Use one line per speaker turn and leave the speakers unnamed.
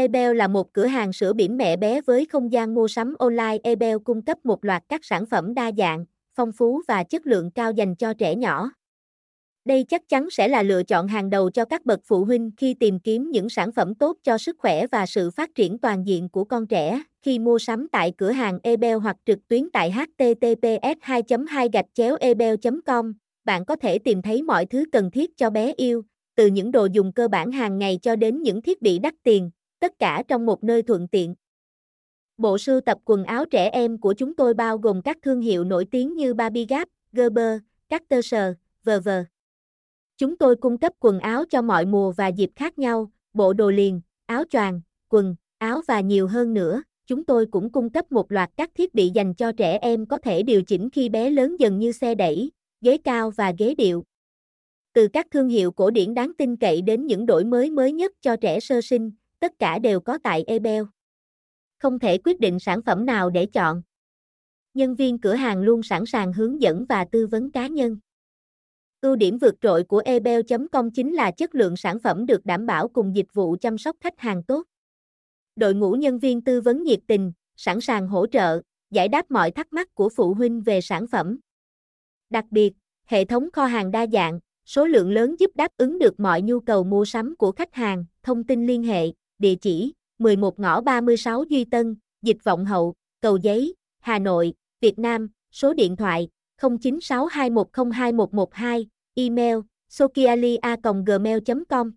Ebel là một cửa hàng sữa bỉm mẹ bé với không gian mua sắm online. Ebel cung cấp một loạt các sản phẩm đa dạng, phong phú và chất lượng cao dành cho trẻ nhỏ. Đây chắc chắn sẽ là lựa chọn hàng đầu cho các bậc phụ huynh khi tìm kiếm những sản phẩm tốt cho sức khỏe và sự phát triển toàn diện của con trẻ. Khi mua sắm tại cửa hàng Ebel hoặc trực tuyến tại https 2 2 gạch chéo ebel com bạn có thể tìm thấy mọi thứ cần thiết cho bé yêu, từ những đồ dùng cơ bản hàng ngày cho đến những thiết bị đắt tiền, tất cả trong một nơi thuận tiện. Bộ sưu tập quần áo trẻ em của chúng tôi bao gồm các thương hiệu nổi tiếng như Barbie Gap, Gerber, Carter's, v.v. Chúng tôi cung cấp quần áo cho mọi mùa và dịp khác nhau, bộ đồ liền, áo choàng, quần, áo và nhiều hơn nữa. Chúng tôi cũng cung cấp một loạt các thiết bị dành cho trẻ em có thể điều chỉnh khi bé lớn dần như xe đẩy, ghế cao và ghế điệu. Từ các thương hiệu cổ điển đáng tin cậy đến những đổi mới mới nhất cho trẻ sơ sinh, tất cả đều có tại Ebel. Không thể quyết định sản phẩm nào để chọn. Nhân viên cửa hàng luôn sẵn sàng hướng dẫn và tư vấn cá nhân. Ưu điểm vượt trội của ebel.com chính là chất lượng sản phẩm được đảm bảo cùng dịch vụ chăm sóc khách hàng tốt. Đội ngũ nhân viên tư vấn nhiệt tình, sẵn sàng hỗ trợ, giải đáp mọi thắc mắc của phụ huynh về sản phẩm. Đặc biệt, hệ thống kho hàng đa dạng, số lượng lớn giúp đáp ứng được mọi nhu cầu mua sắm của khách hàng. Thông tin liên hệ, địa chỉ 11 ngõ 36 Duy Tân, Dịch Vọng Hậu, Cầu Giấy, Hà Nội, Việt Nam, số điện thoại 0962102112, email sokialia.gmail.com